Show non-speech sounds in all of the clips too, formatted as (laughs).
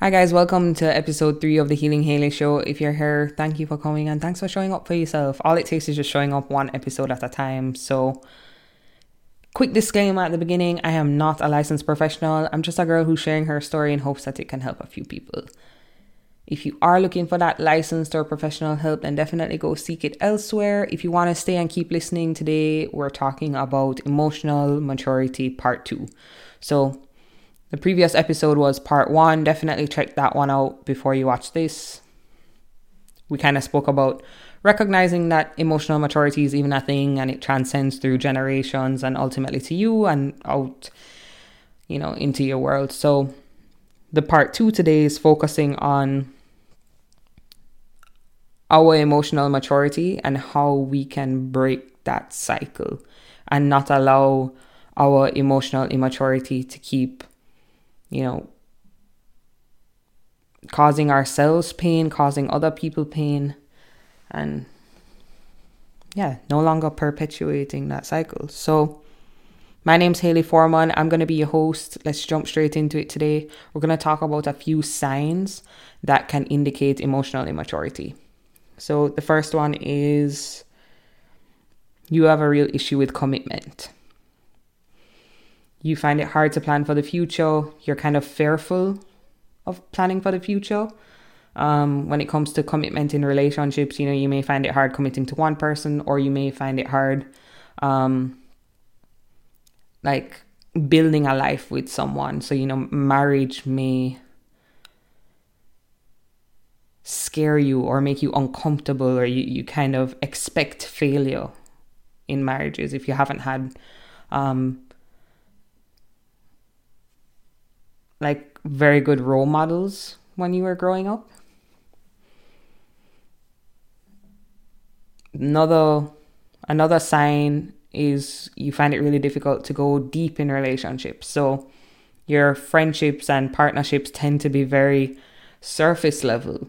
Hi, guys, welcome to episode three of the Healing Haley Show. If you're here, thank you for coming and thanks for showing up for yourself. All it takes is just showing up one episode at a time. So, quick disclaimer at the beginning I am not a licensed professional. I'm just a girl who's sharing her story in hopes that it can help a few people. If you are looking for that licensed or professional help, then definitely go seek it elsewhere. If you want to stay and keep listening today, we're talking about emotional maturity part two. So, the previous episode was part one. Definitely check that one out before you watch this. We kind of spoke about recognizing that emotional maturity is even a thing and it transcends through generations and ultimately to you and out, you know, into your world. So, the part two today is focusing on our emotional maturity and how we can break that cycle and not allow our emotional immaturity to keep you know, causing ourselves pain, causing other people pain, and yeah, no longer perpetuating that cycle. So, my name's Haley Foreman. I'm going to be your host. Let's jump straight into it today. We're going to talk about a few signs that can indicate emotional immaturity. So, the first one is you have a real issue with commitment you find it hard to plan for the future, you're kind of fearful of planning for the future. Um, when it comes to commitment in relationships, you know, you may find it hard committing to one person, or you may find it hard, um, like building a life with someone. So, you know, marriage may scare you or make you uncomfortable, or you, you kind of expect failure in marriages if you haven't had um, like very good role models when you were growing up. Another another sign is you find it really difficult to go deep in relationships. So your friendships and partnerships tend to be very surface level.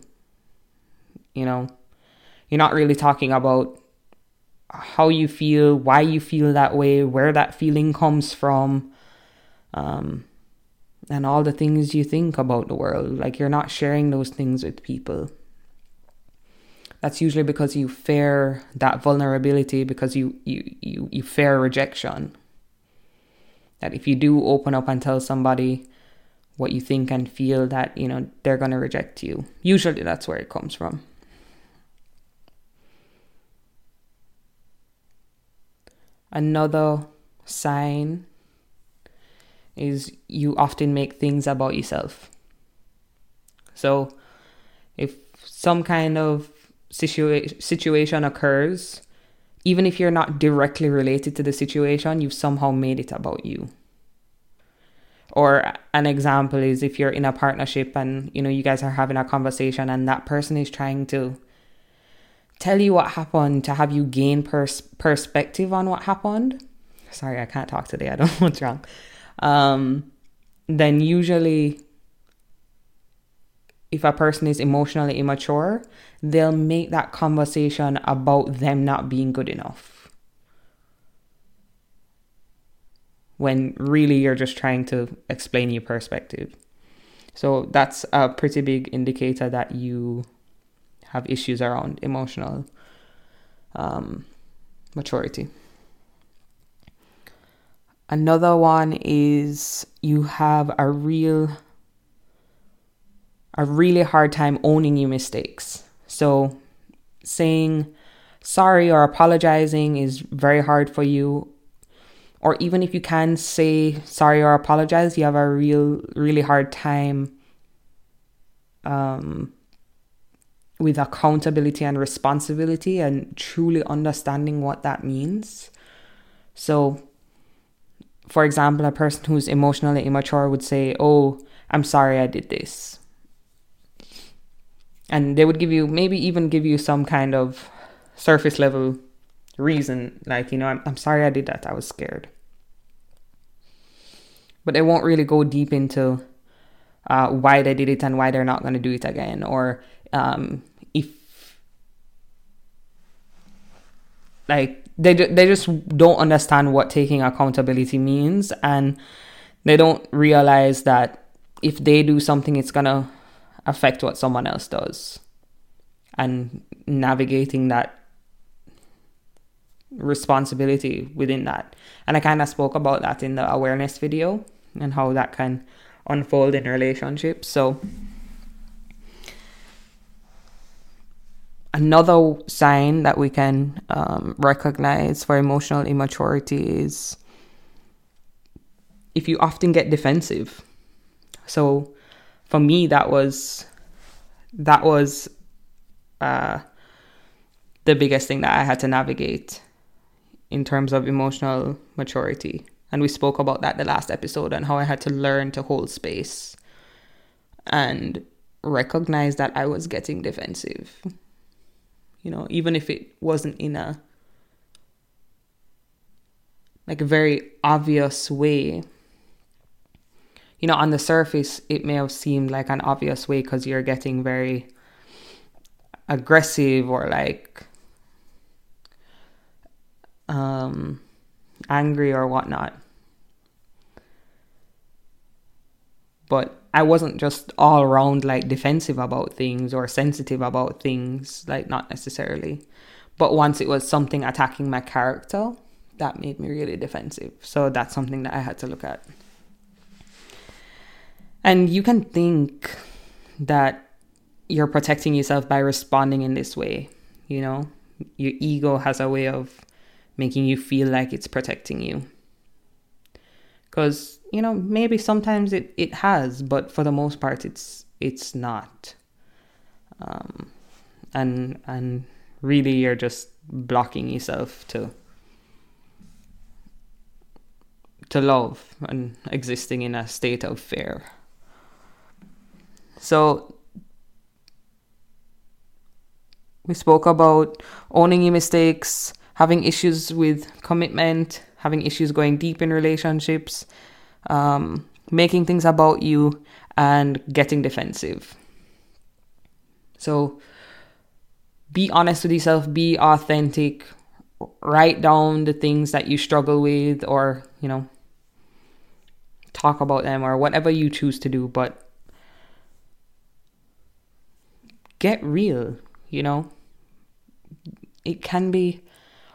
You know, you're not really talking about how you feel, why you feel that way, where that feeling comes from. Um, and all the things you think about the world. Like you're not sharing those things with people. That's usually because you fear that vulnerability because you you you, you fear rejection. That if you do open up and tell somebody what you think and feel that, you know, they're to reject you. Usually that's where it comes from. Another sign is you often make things about yourself. So if some kind of situa- situation occurs, even if you're not directly related to the situation, you've somehow made it about you. Or an example is if you're in a partnership and you know you guys are having a conversation and that person is trying to tell you what happened to have you gain pers- perspective on what happened. Sorry, I can't talk today. I don't know what's wrong um, then usually if a person is emotionally immature, they'll make that conversation about them not being good enough. When really you're just trying to explain your perspective. So that's a pretty big indicator that you have issues around emotional um, maturity. Another one is you have a real a really hard time owning your mistakes. So saying sorry or apologizing is very hard for you. Or even if you can say sorry or apologize, you have a real really hard time um, with accountability and responsibility and truly understanding what that means. So for example, a person who's emotionally immature would say, Oh, I'm sorry I did this. And they would give you, maybe even give you some kind of surface level reason, like, you know, I'm, I'm sorry I did that. I was scared. But they won't really go deep into uh, why they did it and why they're not going to do it again, or um, if like they they just don't understand what taking accountability means and they don't realize that if they do something it's gonna affect what someone else does and navigating that responsibility within that. And I kind of spoke about that in the awareness video and how that can unfold in relationships. So, another sign that we can um, recognize for emotional immaturity is if you often get defensive. So, for me, that was that was uh, the biggest thing that I had to navigate in terms of emotional maturity. And we spoke about that the last episode and how I had to learn to hold space and recognize that I was getting defensive. You know, even if it wasn't in a like a very obvious way. You know, on the surface, it may have seemed like an obvious way because you're getting very aggressive or like um, angry or whatnot. But I wasn't just all around like defensive about things or sensitive about things, like not necessarily. But once it was something attacking my character, that made me really defensive. So that's something that I had to look at. And you can think that you're protecting yourself by responding in this way, you know? Your ego has a way of making you feel like it's protecting you. Because, you know, maybe sometimes it, it has, but for the most part it's it's not. Um, and and really you're just blocking yourself to to love and existing in a state of fear. So we spoke about owning your mistakes, having issues with commitment, having issues going deep in relationships, um, making things about you, and getting defensive. So be honest with yourself, be authentic, write down the things that you struggle with, or, you know, talk about them, or whatever you choose to do, but get real, you know. It can be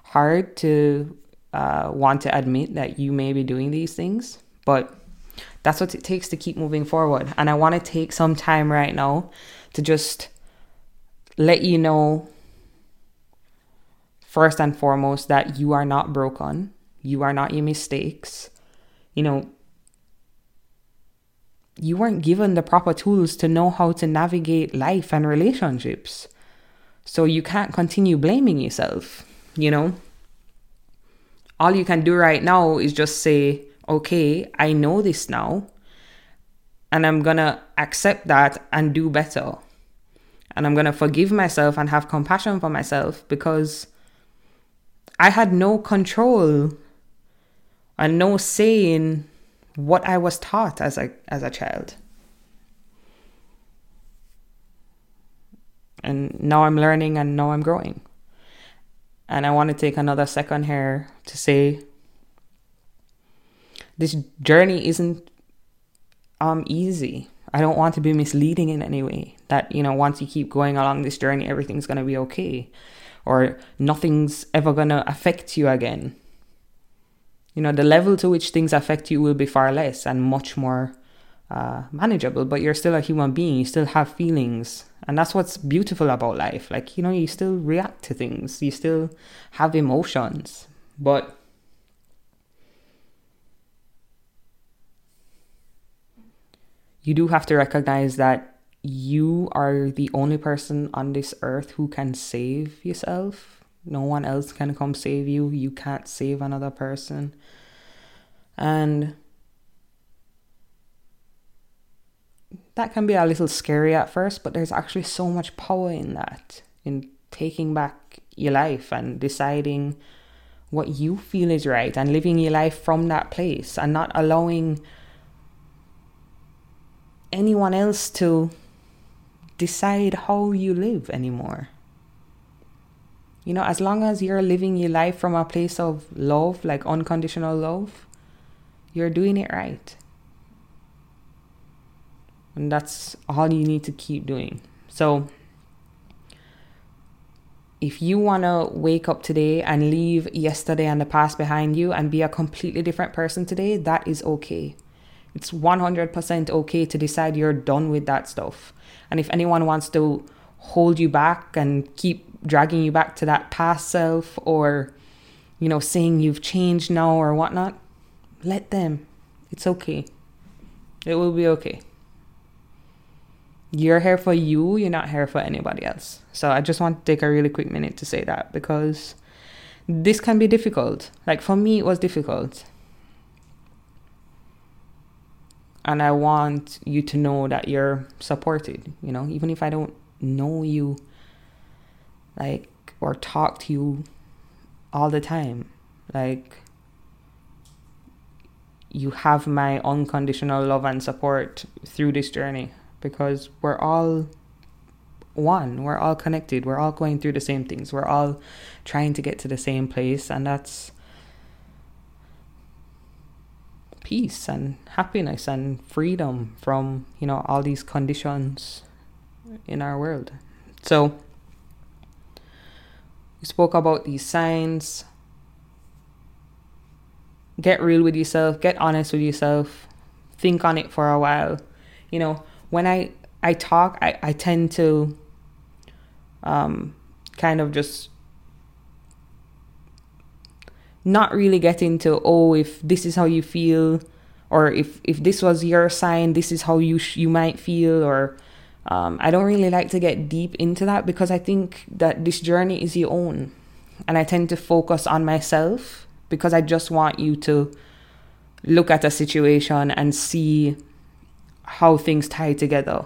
hard to uh, want to admit that you may be doing these things, but that's what it takes to keep moving forward. And I want to take some time right now to just let you know, first and foremost, that you are not broken. You are not your mistakes. You know, you weren't given the proper tools to know how to navigate life and relationships. So you can't continue blaming yourself, you know? All you can do right now is just say, okay, I know this now, and I'm gonna accept that and do better. And I'm gonna forgive myself and have compassion for myself because I had no control and no say in what I was taught as a as a child. And now I'm learning and now I'm growing. And I want to take another second here to say this journey isn't um easy. I don't want to be misleading in any way. That, you know, once you keep going along this journey, everything's going to be okay. Or nothing's ever going to affect you again. You know, the level to which things affect you will be far less and much more uh, manageable, but you're still a human being. You still have feelings. And that's what's beautiful about life. Like, you know, you still react to things, you still have emotions. But you do have to recognize that you are the only person on this earth who can save yourself. No one else can come save you. You can't save another person. And that can be a little scary at first, but there's actually so much power in that, in taking back your life and deciding what you feel is right and living your life from that place and not allowing anyone else to decide how you live anymore. You know, as long as you're living your life from a place of love, like unconditional love, you're doing it right. And that's all you need to keep doing. So, if you want to wake up today and leave yesterday and the past behind you and be a completely different person today, that is okay. It's 100% okay to decide you're done with that stuff. And if anyone wants to hold you back and keep dragging you back to that past self or, you know, saying you've changed now or whatnot, let them. It's okay. It will be okay. You're here for you, you're not here for anybody else. So I just want to take a really quick minute to say that because this can be difficult. Like for me, it was difficult. And I want you to know that you're supported, you know, even if I don't know you, like, or talk to you all the time. Like, you have my unconditional love and support through this journey because we're all one. We're all connected. We're all going through the same things. We're all trying to get to the same place, and that's peace and happiness and freedom from, you know, all these conditions in our world. So, we spoke about these signs. Get real with yourself, get honest with yourself, think on it for a while. You know, when I I talk, I, I tend to um, kind of just not really get into oh if this is how you feel or if if this was your sign this is how you sh- you might feel or um, I don't really like to get deep into that because I think that this journey is your own. And I tend to focus on myself because I just want you to look at a situation and see how things tie together.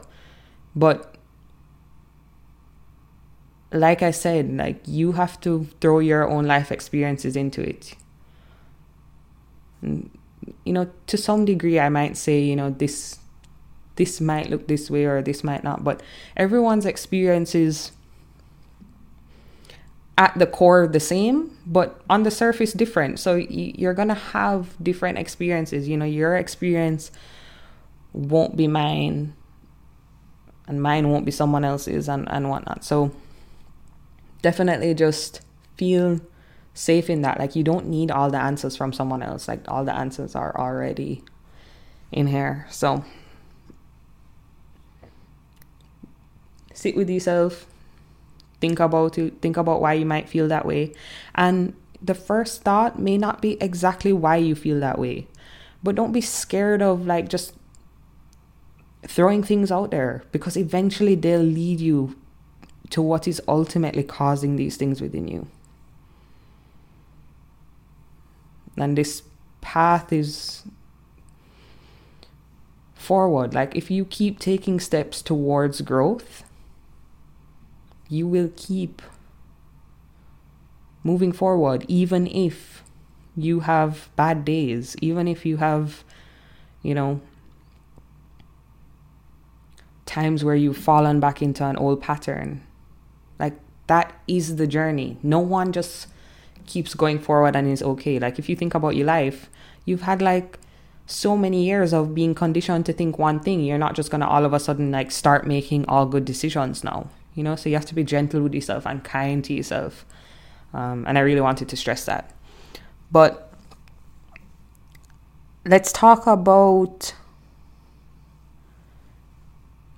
But like I said, like you have to throw your own life experiences into it. And, you know, to some degree I might say, you know, this this might look this way or this might not, but everyone's experiences at the core the same, but on the surface different. So you're gonna have different experiences. You know, your experience won't be mine and mine won't be someone else's and, and whatnot. So definitely just feel safe in that. Like you don't need all the answers from someone else. Like all the answers are already in here. So sit with yourself, think about it, think about why you might feel that way. And the first thought may not be exactly why you feel that way. But don't be scared of like just throwing things out there because eventually they'll lead you to what is ultimately causing these things within you. And this path is forward. Like if you keep taking steps towards growth, you will keep moving forward, even if you have bad days, even if you have, you know, times where you've fallen back into an old pattern. Like that is the journey. No one just keeps going forward and is okay. Like if you think about your life, you've had like so many years of being conditioned to think one thing. You're not just gonna all of a sudden like start making all good decisions now. You know, so you have to be gentle with yourself and kind to yourself. Um, and I really wanted to stress that. But let's talk about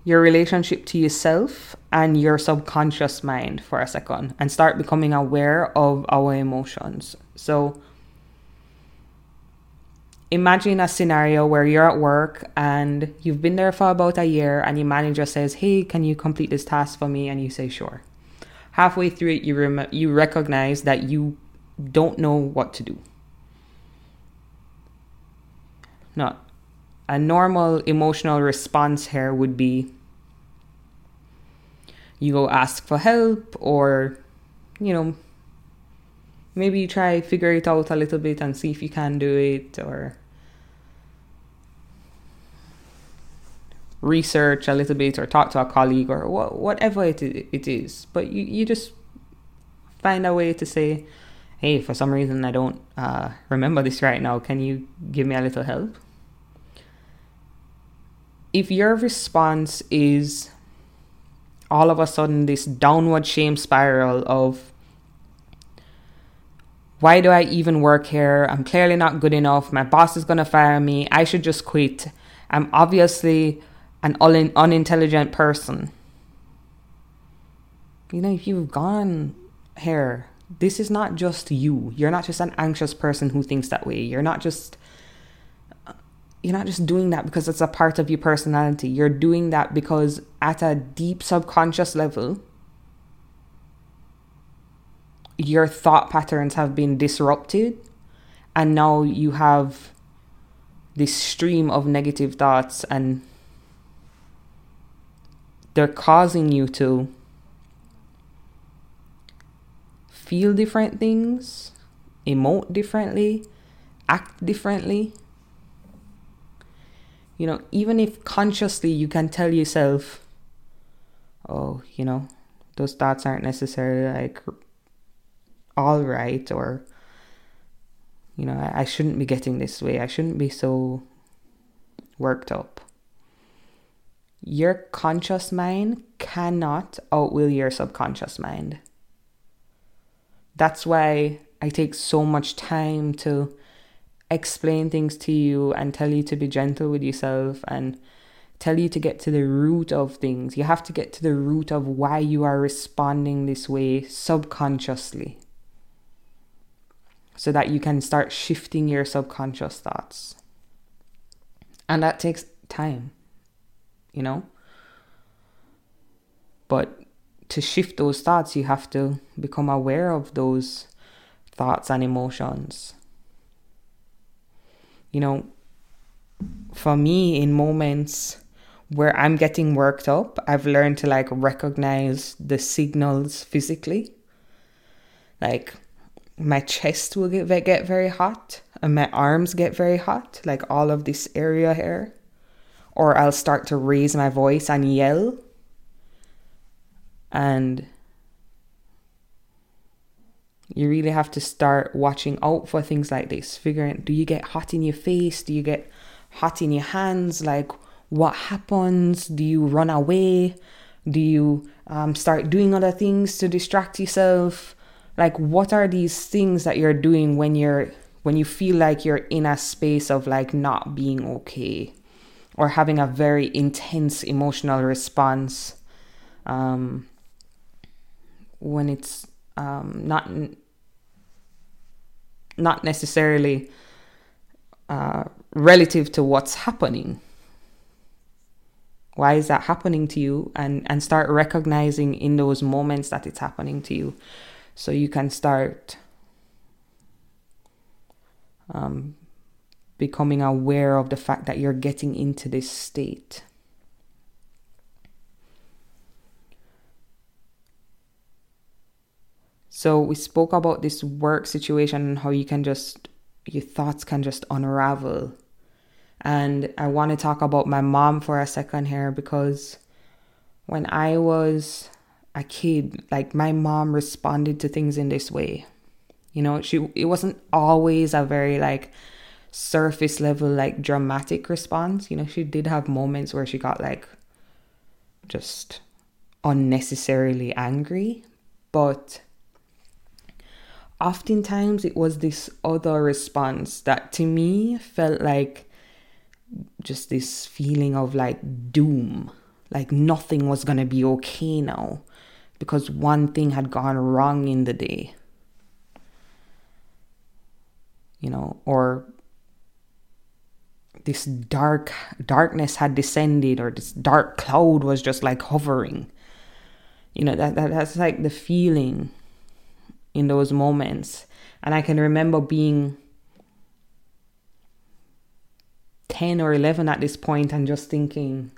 your relationship to yourself and your subconscious mind for a second and start becoming aware of our emotions. So, imagine a scenario where you're at work and you've been there for about a year and your manager says, "Hey, can you complete this task for me?" and you say, "Sure." Halfway through it, you rem- you recognize that you don't know what to do. No, a normal emotional response here would be you go ask for help or you know maybe you try figure it out a little bit and see if you can do it or research a little bit or talk to a colleague or wh- whatever it, it is. But you, you just find a way to say hey for some reason i don't uh, remember this right now. Can you give me a little help if your response is all of a sudden this downward shame spiral of why do I even work here? I'm clearly not good enough. My boss is going to fire me. I should just quit. I'm obviously an un- unintelligent person. You know, if you've gone here, this is not just you. You're not just an anxious person who thinks that way. You're not just you're not just doing that because it's a part of your personality. You're doing that because at a deep subconscious level, your thought patterns have been disrupted and now you have this stream of negative thoughts and they're causing you to feel different things, emote differently, act differently you know, even if consciously you can tell yourself, oh, you know, those thoughts aren't necessarily like all right, or, you know, I, I shouldn't be getting this way, I shouldn't be so worked up. Your conscious mind cannot outwill your subconscious mind. That's why I take so much time to explain things to you and tell you to be gentle with yourself and tell you to get to the root of things. You have to get to the root of why you are responding this way subconsciously so that you can start shifting your subconscious thoughts. And that takes time, you know? But to shift those thoughts, you have to become aware of those thoughts and emotions you know, for me, in moments where I'm getting worked up, I've learned to like recognize the signals physically. Like my chest will get, get very hot and my arms get very hot, like all of this area here. Or I'll start to raise my voice and yell. And you really have to start watching out for things like this. Figuring, do you get hot in your face? Do you get hot in your hands? Like, what happens? Do you run away? Do you um, start doing other things to distract yourself? Like, what are these things that you're doing when you're when you feel like you're in a space of like not being okay or having a very intense emotional response um, when it's um, not not necessarily uh, relative to what's happening. Why is that happening to you? And and start recognizing in those moments that it's happening to you, so you can start um, becoming aware of the fact that you're getting into this state. So we spoke about this work situation and how you can just your thoughts can just unravel. And I want to talk about my mom for a second here because when I was a kid, like my mom responded to things in this way. You know, she it wasn't always a very like surface level like dramatic response. You know, she did have moments where she got like just unnecessarily angry, but oftentimes it was this other response that to me felt like just this feeling of like doom, like nothing was gonna be okay now because one thing had gone wrong in the day. You know, or this dark darkness had descended or this dark cloud was just like hovering. You know, that, that that's like the feeling in those moments. And I can remember being 10 or 11 at this point and just thinking,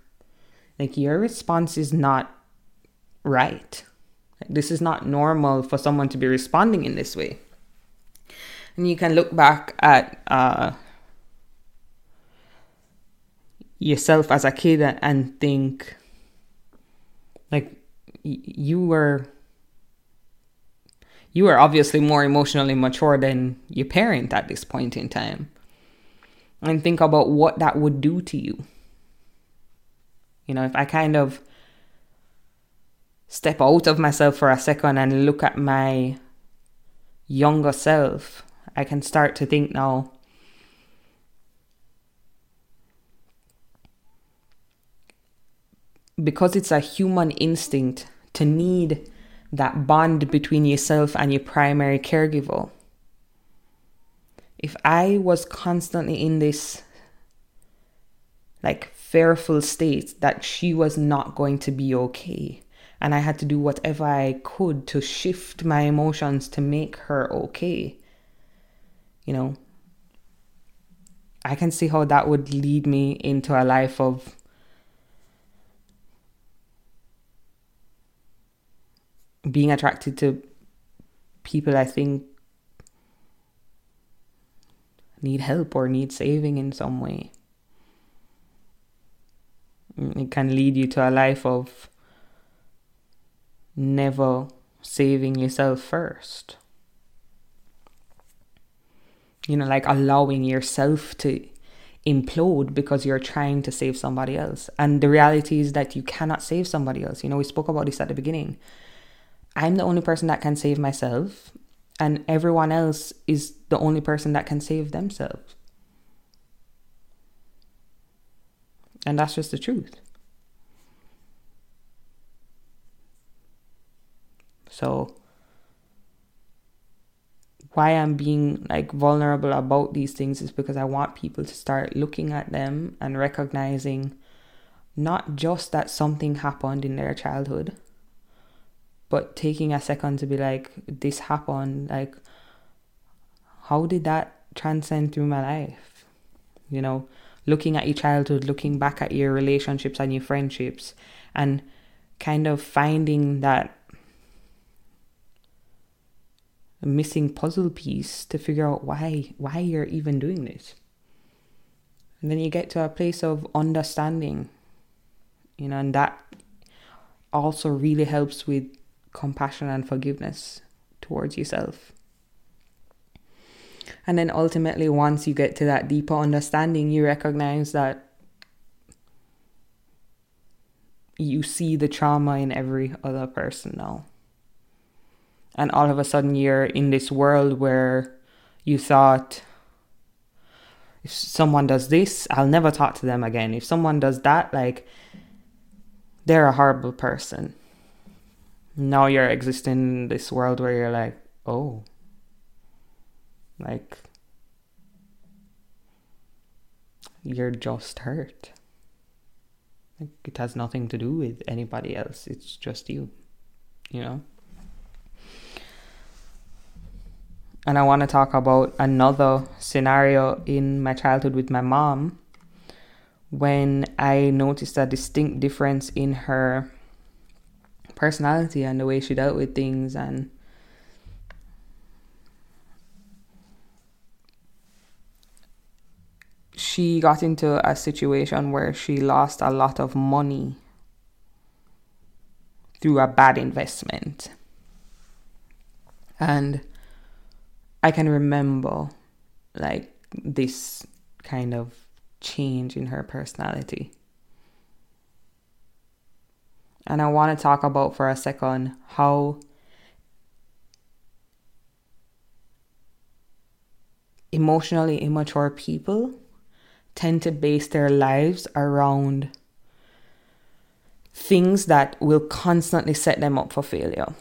like, your response is not right. This is not normal for someone to be responding in this way. And you can look back at uh, yourself as a kid and think, like, you were you are obviously more emotionally mature than your parent at this point in time. And think about what that would do to you. You know, if I kind of step out of myself for a second and look at my younger self, I can start to think now. Because it's a human instinct to need that bond between yourself and your primary caregiver. If I was constantly in this like fearful state that she was not going to be okay, and I had to do whatever I could to shift my emotions to make her okay, you know, I can see how that would lead me into a life of being attracted to people I think need help or need saving in some way. Mm, it can lead you to a life of never saving yourself first. You know, like allowing yourself to implode because you're trying to save somebody else. And the reality is that you cannot save somebody else. You know, we spoke about this at the beginning. I'm the only person that can save myself, and everyone else is the only person that can save themselves. And that's just the truth. So, why I'm being like vulnerable about these things is because I want people to start looking at them and recognizing not just that something happened in their childhood, but taking a second to be like, this happened, like, how did that transcend through my life? You know, looking at your childhood, looking back at your relationships and your friendships, and kind of finding that missing puzzle piece to figure out why why you're even doing this. And then you get to a place of understanding, you know, and that also really helps with compassion and forgiveness towards yourself. And then ultimately, once you get to that deeper understanding, you recognize that you see the trauma in every other person now. And all of a sudden, you're in this world where you thought, if someone does this, I'll never talk to them again. If someone does that, like, they're a horrible person now you're existing in this world where you're like, oh, like you're just hurt. Like it has nothing to do with anybody else. It's just you, you know. And I want to talk about another scenario in my childhood with my mom when I noticed a distinct difference in her personality and the way she dealt with things and she got into a situation where she lost a lot of money through a bad investment. And I can remember like this kind of change in her personality. And I want to talk about for a second how emotionally immature people tend to base their lives around things that will constantly set them up for failure.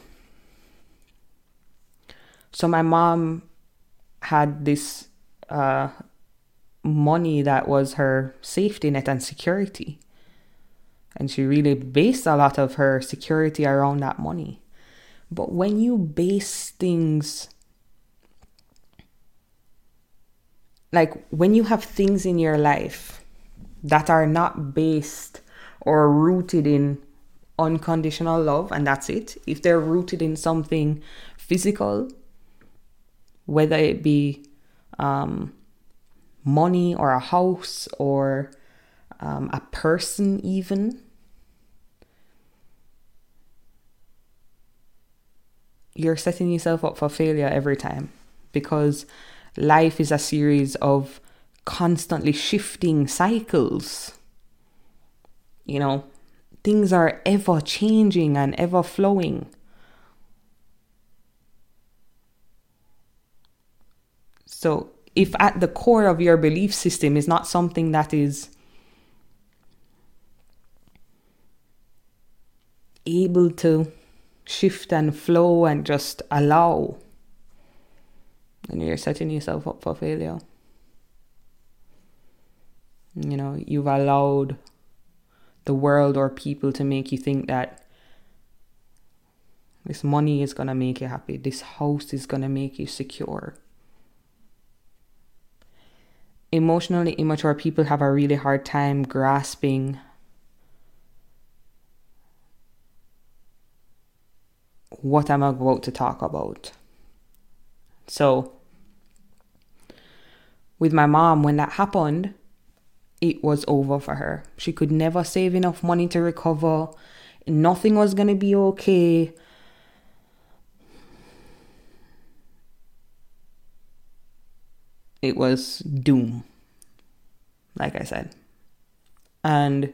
So my mom had this uh, money that was her safety net and security. And she really based a lot of her security around that money. But when you base things like when you have things in your life that are not based or rooted in unconditional love, and that's it, if they're rooted in something physical, whether it be um, money or a house or um, a person, even. You're setting yourself up for failure every time because life is a series of constantly shifting cycles. You know, things are ever changing and ever flowing. So, if at the core of your belief system is not something that is able to shift and flow and just allow, then you're setting yourself up for failure. You know, you've allowed the world or people to make you think that this money is going to make you happy, this house is going to make you secure. Emotionally immature people have a really hard time grasping what am I'm about to talk about. So, with my mom, when that happened, it was over for her. She could never save enough money to recover. Nothing was going to be okay. It was doom, like I said. And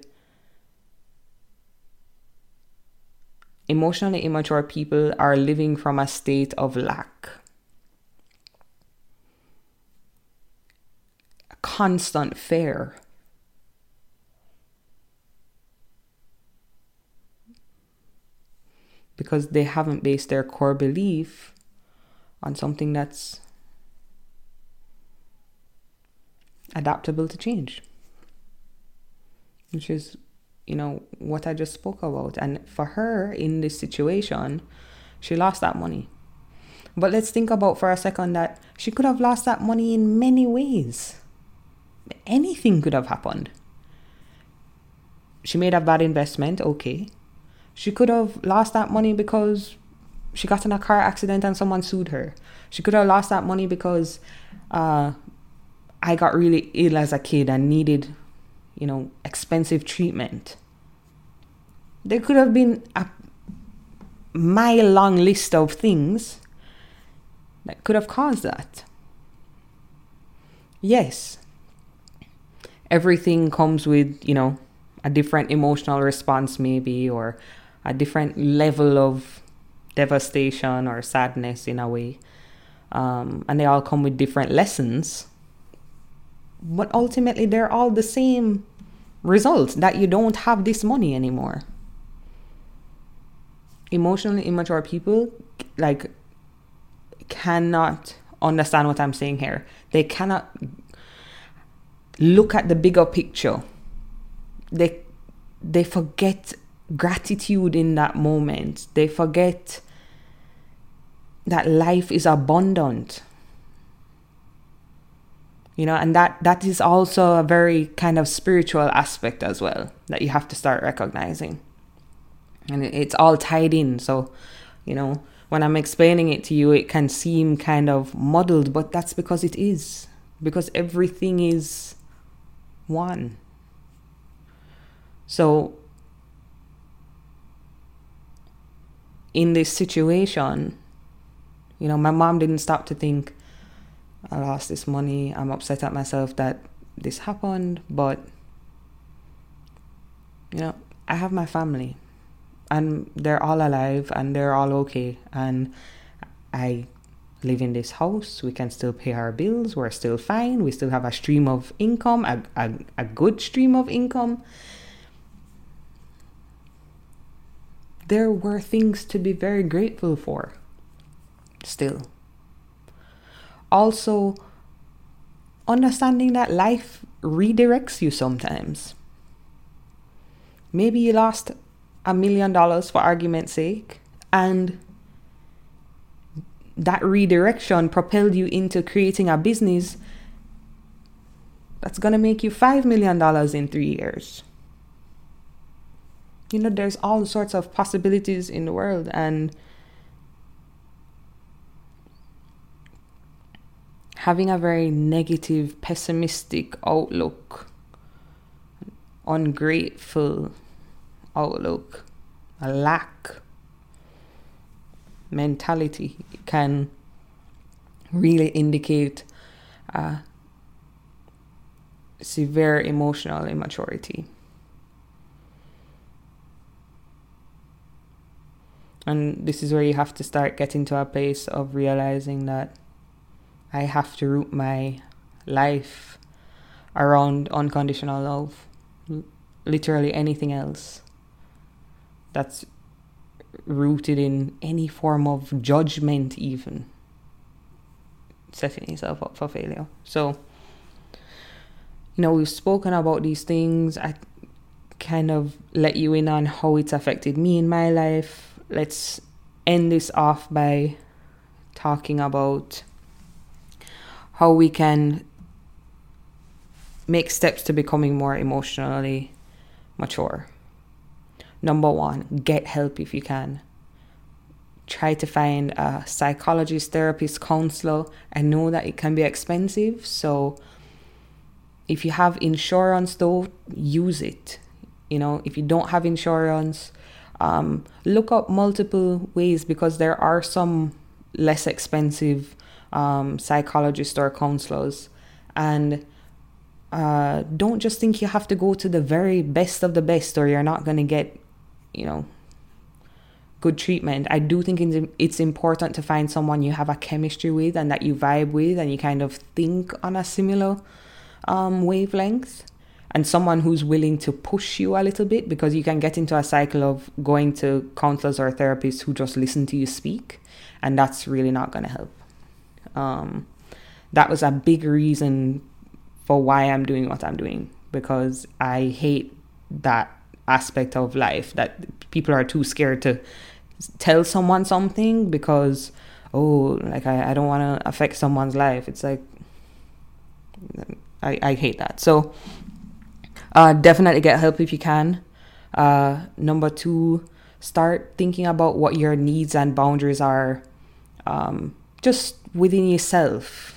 emotionally immature people are living from a state of lack. A constant fear because they haven't based their core belief on something that's adaptable to change, which is, you know, what I just spoke about. And for her in this situation, she lost that money. But let's think about for a second that she could have lost that money in many ways. Anything could have happened. She made a bad investment, okay. She could have lost that money because she got in a car accident and someone sued her. She could have lost that money because uh, I got really ill as a kid and needed, you know, expensive treatment. There could have been a mile long list of things that could have caused that. Yes, everything comes with, you know, a different emotional response, maybe, or a different level of devastation or sadness in a way. Um, and they all come with different lessons. But ultimately, they're all the same results that you don't have this money anymore. Emotionally immature people, like, cannot understand what I'm saying here. They cannot look at the bigger picture. They they forget gratitude in that moment. They forget that life is abundant. You know, and that that is also a very kind of spiritual aspect as well that you have to start recognizing. And it's all tied in. So, you know, when I'm explaining it to you, it can seem kind of muddled, but that's because it is. Because everything is one. So in this situation, you know, my mom didn't stop to think, I lost this money. I'm upset at myself that this happened, but, you know, I have my family and they're all alive and they're all okay. And I live in this house. We can still pay our bills. We're still fine. We still have a stream of income, a, a, a good stream of income. there were things to be very grateful for still. Also, understanding that life redirects you sometimes. Maybe you lost a million dollars for argument's sake, and that redirection propelled you into creating a business that's going to make you $5 million in three years you know there's all sorts of possibilities in the world and having a very negative pessimistic outlook ungrateful outlook a lack mentality can really indicate severe emotional immaturity. And this is where you have to start getting to a place of realizing that I have to root my life around unconditional love. Literally anything else that's rooted in any form of judgment, even setting yourself up for failure. So, you know, we've spoken about these things. I kind of let you in on how it's affected me in my life. Let's end this off by talking about how we can make steps to becoming more emotionally mature. Number one, get help if you can. Try to find a psychologist, therapist, counselor. I know that it can be expensive, so if you have insurance, though, use it. You know, if you don't have insurance, um, look up multiple ways because there are some less expensive um, psychologists or counselors. And uh, don't just think you have to go to the very best of the best or you're not going to get, you know, good treatment. I do think it's important to find someone you have a chemistry with and that you vibe with and you kind of think on a similar um, wavelength and someone who's willing to push you a little bit because you can get into a cycle of going to counselors or therapists who just listen to you speak and that's really not going to help um, that was a big reason for why i'm doing what i'm doing because i hate that aspect of life that people are too scared to tell someone something because oh like i, I don't want to affect someone's life. It's like I, I hate that. So uh, definitely get help if you can. Uh, number two, start thinking about what your needs and boundaries are. Um, just within yourself.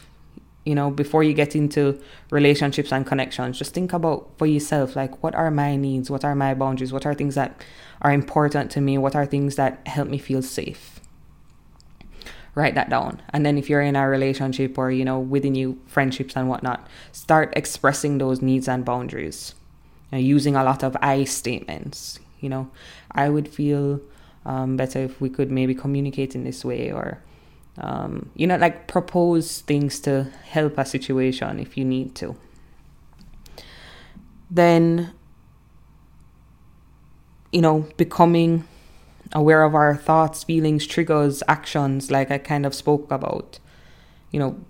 You know, before you get into relationships and connections, just think about for yourself like, what are my needs? What are my boundaries? What are things that are important to me? What are things that help me feel safe? Write that down. And then if you're in a relationship or, you know, within you, friendships and whatnot, start expressing those needs and boundaries know, using a lot of I statements. You know, I would feel um, better if we could maybe communicate in this way or, um, you know, like propose things to help a situation if you need to. Then, you know, becoming aware of our thoughts, feelings, triggers, actions, like I kind of spoke about. You know,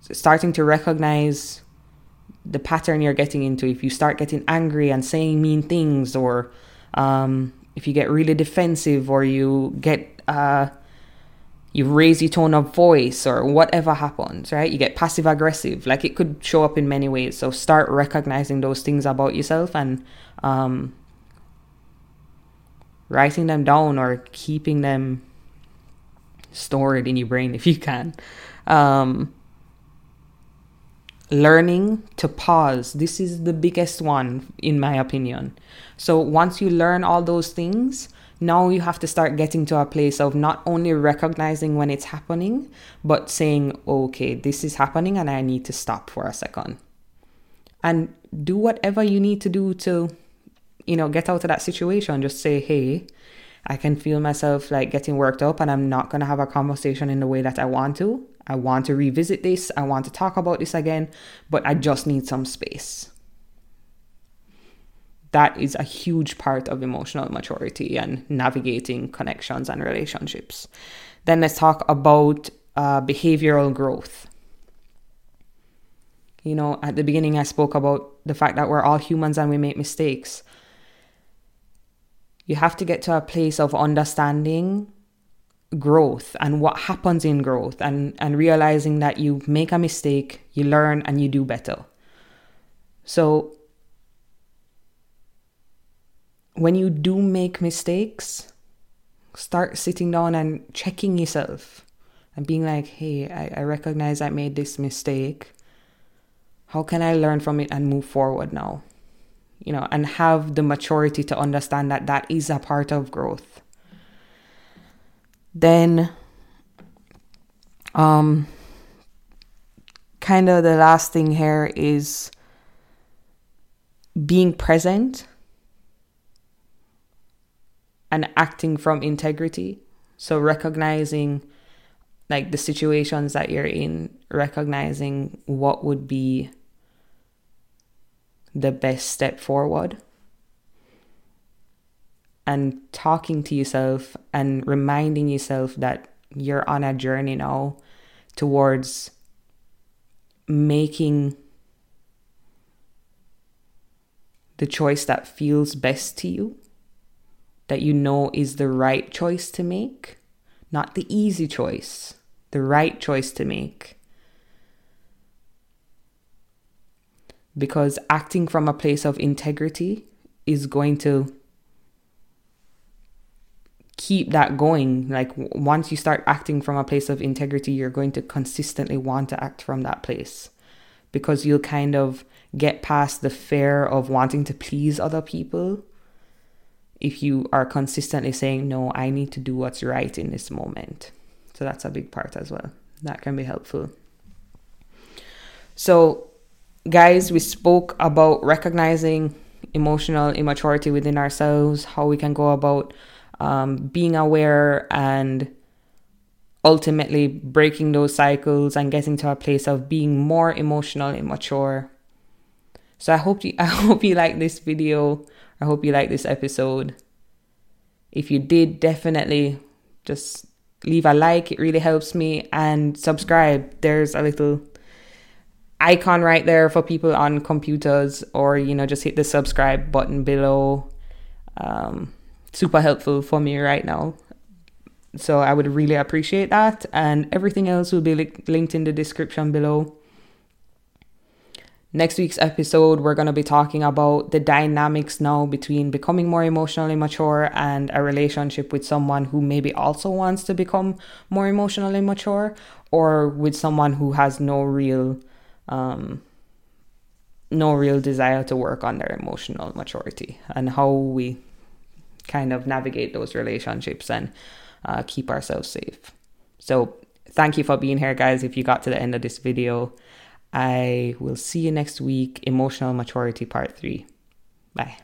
starting to recognize the pattern you're getting into. If you start getting angry and saying mean things, or um, if you get really defensive, or you get uh, you raise your tone of voice, or whatever happens, right? You get passive aggressive. Like it could show up in many ways. So start recognizing those things about yourself and um, writing them down or keeping them stored in your brain if you can. Um, learning to pause. This is the biggest one, in my opinion. So once you learn all those things, now you have to start getting to a place of not only recognizing when it's happening, but saying, okay, this is happening and I need to stop for a second. And do whatever you need to do to, you know, get out of that situation. Just say, hey, I can feel myself like getting worked up and I'm not going to have a conversation in the way that I want to. I want to revisit this. I want to talk about this again, but I just need some space. That is a huge part of emotional maturity and navigating connections and relationships. Then let's talk about uh, behavioral growth. You know, at the beginning, I spoke about the fact that we're all humans and we make mistakes. You have to get to a place of understanding growth and what happens in growth and, and realizing that you make a mistake, you learn, and you do better. So, when you do make mistakes, start sitting down and checking yourself and being like, hey, I, I recognize I made this mistake. How can I learn from it and move forward now? You know, and have the maturity to understand that that is a part of growth then um kind of the last thing here is being present and acting from integrity. So recognizing like the situations that you're in, recognizing what would be the best step forward and talking to yourself and reminding yourself that you're on a journey now towards making the choice that feels best to you, that you know is the right choice to make, not the easy choice, the right choice to make. Because acting from a place of integrity is going to keep that going. Like once you start acting from a place of integrity, you're going to consistently want to act from that place because you'll kind of get past the fear of wanting to please other people if you are consistently saying, No, I need to do what's right in this moment. So that's a big part as well. That can be helpful. So, guys, we spoke about recognizing emotional immaturity within ourselves, how we can go about um, being aware and ultimately breaking those cycles and getting to a place of being more emotionally mature. So I hope you (laughs) I hope you like this video. I hope you like this episode. If you did, definitely just leave a like. It really helps me and subscribe. There's a little icon right there for people on computers or you know just hit the subscribe button below. Um, super helpful for me right now. So I would really appreciate that. And everything else will be li- linked in the description below. Next week's episode, we're going to be talking about the dynamics now between becoming more emotionally mature and a relationship with someone who maybe also wants to become more emotionally mature or with someone who has no real um, no real desire to work on their emotional maturity and how we kind of navigate those relationships and uh, keep ourselves safe. So, thank you for being here, guys. If you got to the end of this video, I will see you next week. Emotional maturity part three. Bye.